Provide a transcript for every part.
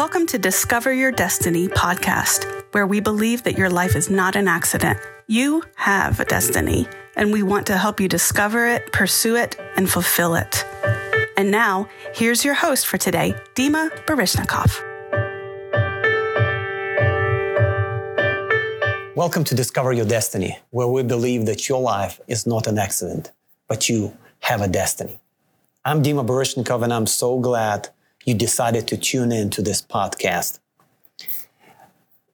Welcome to Discover Your Destiny podcast, where we believe that your life is not an accident. You have a destiny, and we want to help you discover it, pursue it, and fulfill it. And now, here's your host for today, Dima Baryshnikov. Welcome to Discover Your Destiny, where we believe that your life is not an accident, but you have a destiny. I'm Dima Baryshnikov, and I'm so glad you decided to tune in to this podcast.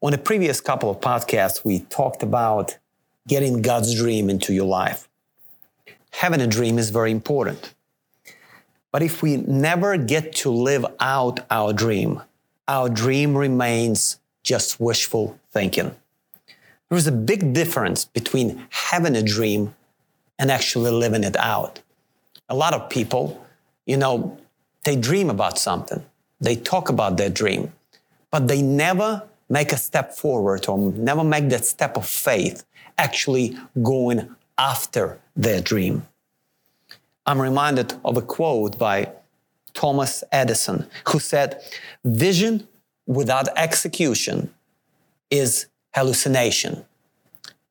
On a previous couple of podcasts, we talked about getting God's dream into your life. Having a dream is very important. But if we never get to live out our dream, our dream remains just wishful thinking. There's a big difference between having a dream and actually living it out. A lot of people, you know, they dream about something, they talk about their dream, but they never make a step forward or never make that step of faith, actually going after their dream. I'm reminded of a quote by Thomas Edison, who said, Vision without execution is hallucination.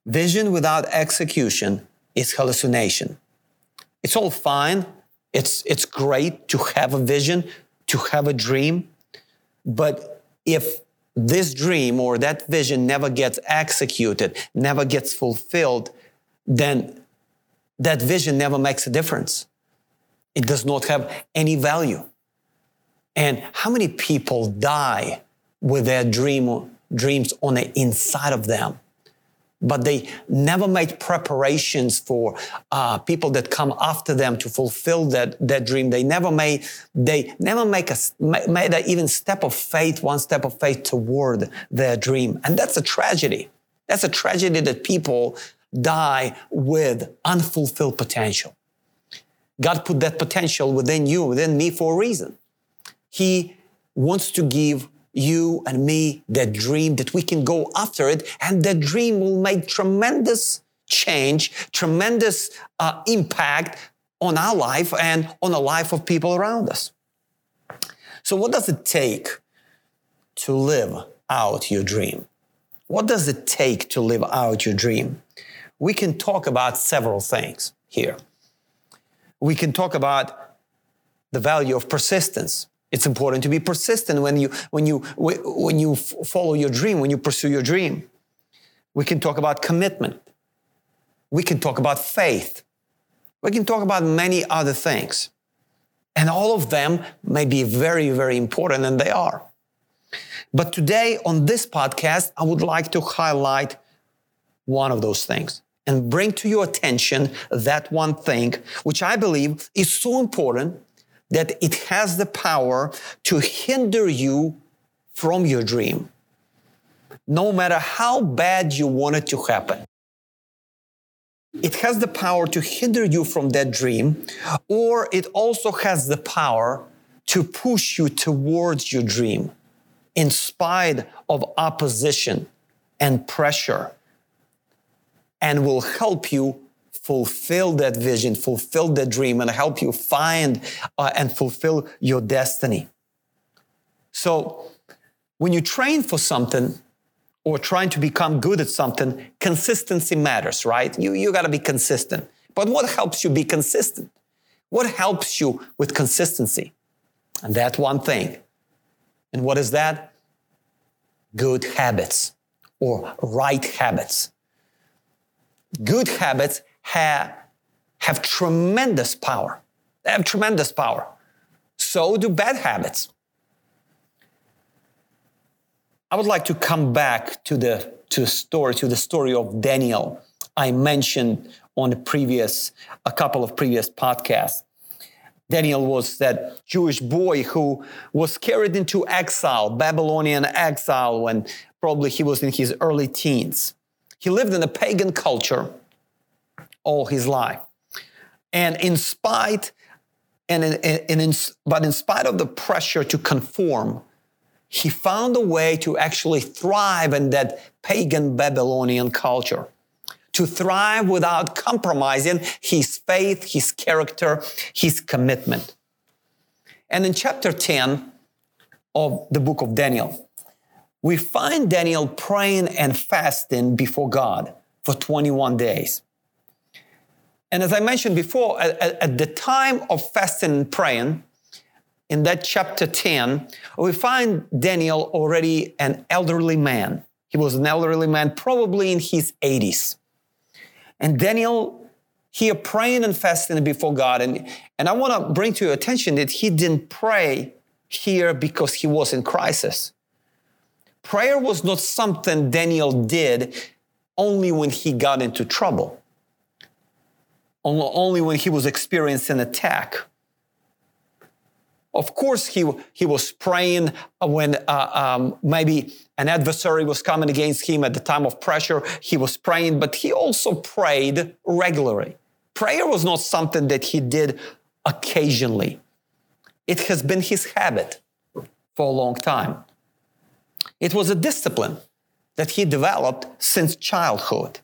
Vision without execution is hallucination. It's all fine. It's, it's great to have a vision, to have a dream. But if this dream or that vision never gets executed, never gets fulfilled, then that vision never makes a difference. It does not have any value. And how many people die with their dream, dreams on the inside of them? But they never made preparations for uh, people that come after them to fulfill that, that dream. They never made they never make a made a even step of faith, one step of faith toward their dream, and that's a tragedy. That's a tragedy that people die with unfulfilled potential. God put that potential within you, within me for a reason. He wants to give you and me that dream that we can go after it and that dream will make tremendous change, tremendous uh, impact on our life and on the life of people around us. So what does it take to live out your dream? What does it take to live out your dream? We can talk about several things here. We can talk about the value of persistence. It's important to be persistent when you, when you, when you follow your dream, when you pursue your dream. We can talk about commitment. We can talk about faith. We can talk about many other things. And all of them may be very, very important, and they are. But today on this podcast, I would like to highlight one of those things and bring to your attention that one thing, which I believe is so important that it has the power to hinder you from your dream, no matter how bad you want it to happen. It has the power to hinder you from that dream, or it also has the power to push you towards your dream in spite of opposition and pressure and will help you fulfill that vision, fulfill that dream, and help you find uh, and fulfill your destiny. So, when you train for something or trying to become good at something, consistency matters, right? You, you got to be consistent. But what helps you be consistent? What helps you with consistency? And that one thing. And what is that? Good habits or right habits. Good habits have, have tremendous power. They have tremendous power. So do bad habits. I would like to come back to the, to the story, to the story of Daniel I mentioned on the previous, a couple of previous podcasts. Daniel was that Jewish boy who was carried into exile, Babylonian exile, when probably he was in his early teens. He lived in a pagan culture all his life. And in spite, and in, in, but in spite of the pressure to conform, he found a way to actually thrive in that pagan Babylonian culture, to thrive without compromising his faith, his character, his commitment. And in chapter 10 of the book of Daniel, we find Daniel praying and fasting before God for 21 days. And as I mentioned before, at, at, the time of fasting and praying, in that chapter 10, we find Daniel already an elderly man. He was an elderly man, probably in his 80s. And Daniel here praying and fasting before God. And, and I want to bring to your attention that he didn't pray here because he was in crisis. Prayer was not something Daniel did only when he got into trouble, only when he was experiencing attack. Of course, he, he was praying when uh, um, maybe an adversary was coming against him at the time of pressure. He was praying, but he also prayed regularly. Prayer was not something that he did occasionally. It has been his habit for a long time. It was a discipline that he developed since childhood.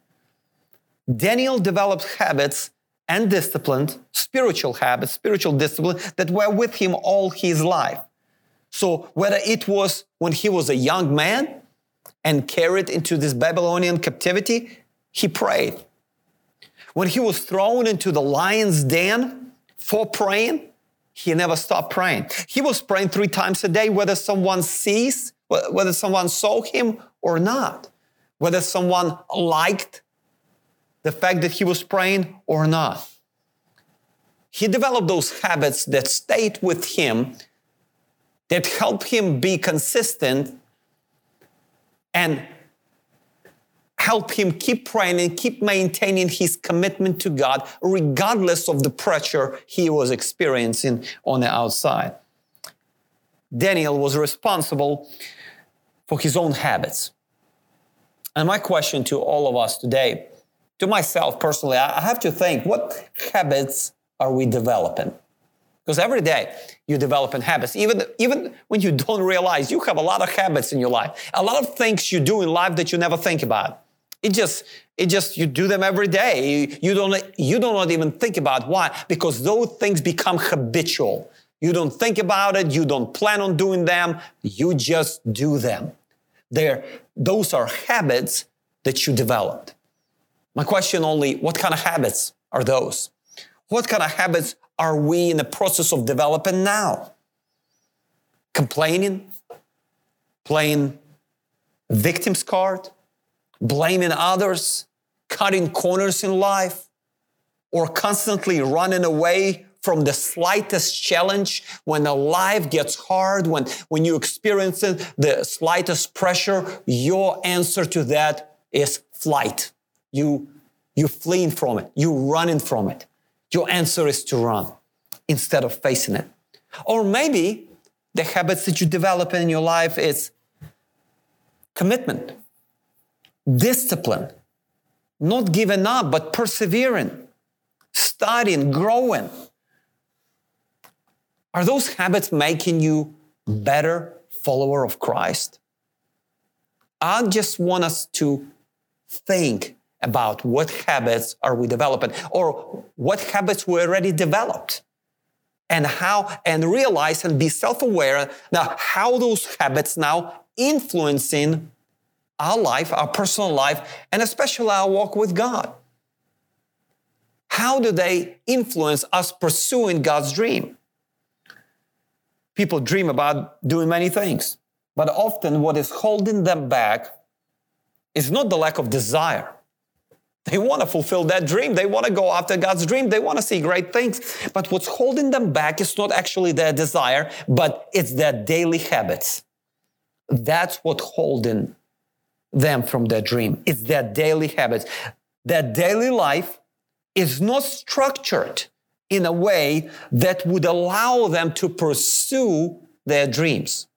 Daniel developed habits and disciplined spiritual habits, spiritual discipline that were with him all his life. So whether it was when he was a young man and carried into this Babylonian captivity, he prayed. When he was thrown into the lion's den for praying, he never stopped praying. He was praying three times a day, whether someone sees, whether someone saw him or not, whether someone liked the fact that he was praying or not. He developed those habits that stayed with him, that helped him be consistent and help him keep praying and keep maintaining his commitment to God, regardless of the pressure he was experiencing on the outside. Daniel was responsible for his own habits. And my question to all of us today to myself personally, I have to think what habits are we developing? Because every day you develop habits. Even, even when you don't realize you have a lot of habits in your life, a lot of things you do in life that you never think about. It just, it just, you do them every day. You, you don't, you do not even think about why, because those things become habitual. You don't think about it. You don't plan on doing them. You just do them. They're, those are habits that you developed. My question only, what kind of habits are those? What kind of habits are we in the process of developing now? Complaining? Playing victim's card? Blaming others? Cutting corners in life? Or constantly running away from the slightest challenge, when the life gets hard, when, when you experience the slightest pressure, your answer to that is flight you, you fleeing from it, you running from it. Your answer is to run instead of facing it. Or maybe the habits that you develop in your life is commitment, discipline, not giving up, but persevering, studying, growing. Are those habits making you better follower of Christ? I just want us to think about what habits are we developing or what habits we already developed and how and realize and be self-aware. Now how those habits now influencing our life our personal life and especially our walk with god. How do they influence us pursuing god's dream? People dream about doing many things but often what is holding them back is not the lack of desire they want to fulfill that dream. They want to go after God's dream. They want to see great things. But what's holding them back is not actually their desire, but it's their daily habits. That's what's holding them from their dream. It's their daily habits. Their daily life is not structured in a way that would allow them to pursue their dreams.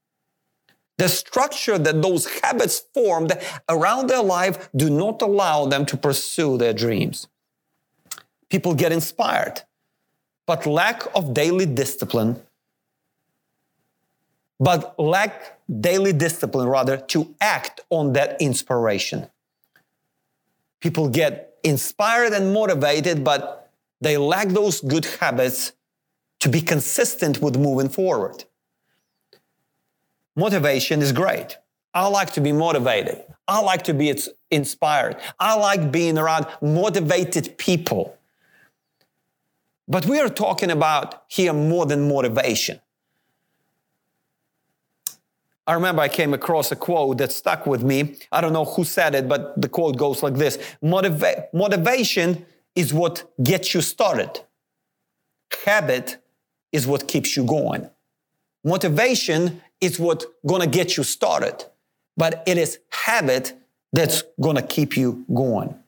The structure that those habits formed around their life do not allow them to pursue their dreams. People get inspired, but lack of daily discipline, but lack daily discipline rather to act on that inspiration. People get inspired and motivated, but they lack those good habits to be consistent with moving forward. Motivation is great. I like to be motivated. I like to be inspired. I like being around motivated people. But we are talking about here more than motivation. I remember I came across a quote that stuck with me. I don't know who said it, but the quote goes like this Motiva- Motivation is what gets you started, habit is what keeps you going. Motivation is what gonna get you started, but it is habit that's gonna keep you going.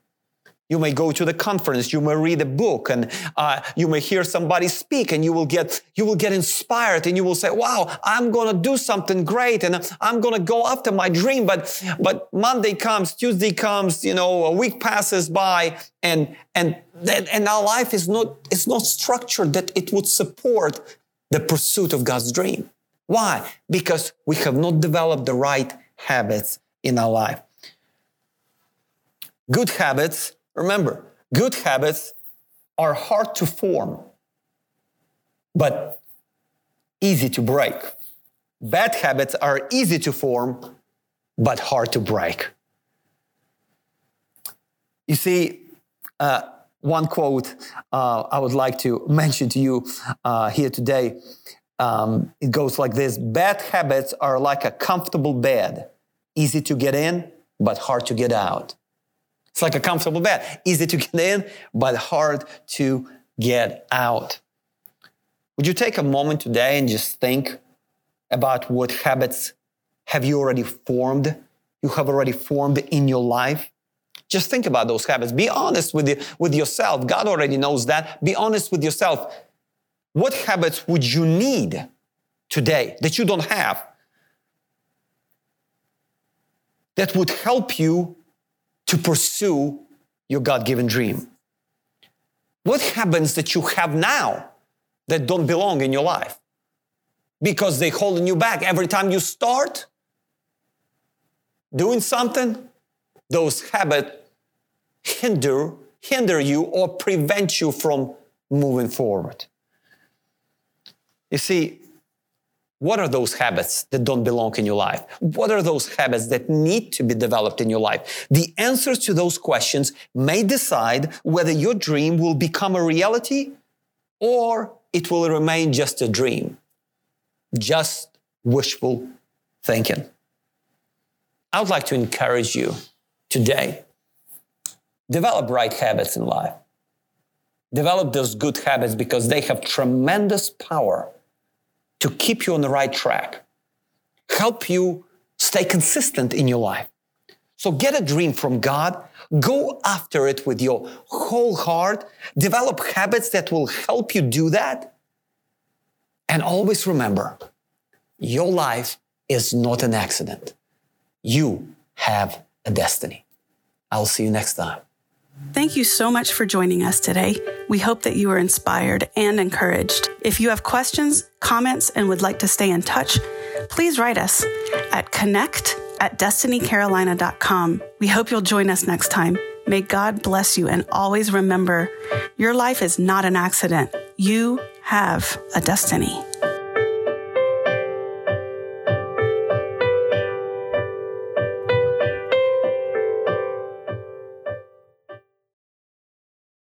You may go to the conference, you may read a book, and uh, you may hear somebody speak, and you will get you will get inspired, and you will say, "Wow, I'm to do something great, and I'm to go after my dream." But but Monday comes, Tuesday comes, you know, a week passes by, and and and our life is not it's not structured that it would support the pursuit of God's dream. Why? Because we have not developed the right habits in our life. Good habits Remember, good habits are hard to form, but easy to break. Bad habits are easy to form, but hard to break. You see, uh, one quote uh, I would like to mention to you uh, here today. Um, it goes like this Bad habits are like a comfortable bed, easy to get in, but hard to get out. It's like a comfortable bed, easy to get in, but hard to get out. Would you take a moment today and just think about what habits have you already formed? You have already formed in your life? Just think about those habits. Be honest with, the, with yourself. God already knows that. Be honest with yourself. What habits would you need today that you don't have? That would help you to pursue your God given dream? What habits that you have now that don't belong in your life? Because they're holding you back every time you start doing something, those habits hinder, hinder you or prevent you from moving forward. You see, what are those habits that don't belong in your life? What are those habits that need to be developed in your life? The answers to those questions may decide whether your dream will become a reality or it will remain just a dream, just wishful thinking. I would like to encourage you today develop right habits in life. Develop those good habits because they have tremendous power to keep you on the right track, help you stay consistent in your life. So get a dream from God, go after it with your whole heart, develop habits that will help you do that. And always remember, your life is not an accident. You have a destiny. I'll see you next time. Thank you so much for joining us today. We hope that you are inspired and encouraged. If you have questions, comments, and would like to stay in touch, please write us at connect at destinycarolina.com. We hope you'll join us next time. May God bless you and always remember your life is not an accident. You have a destiny.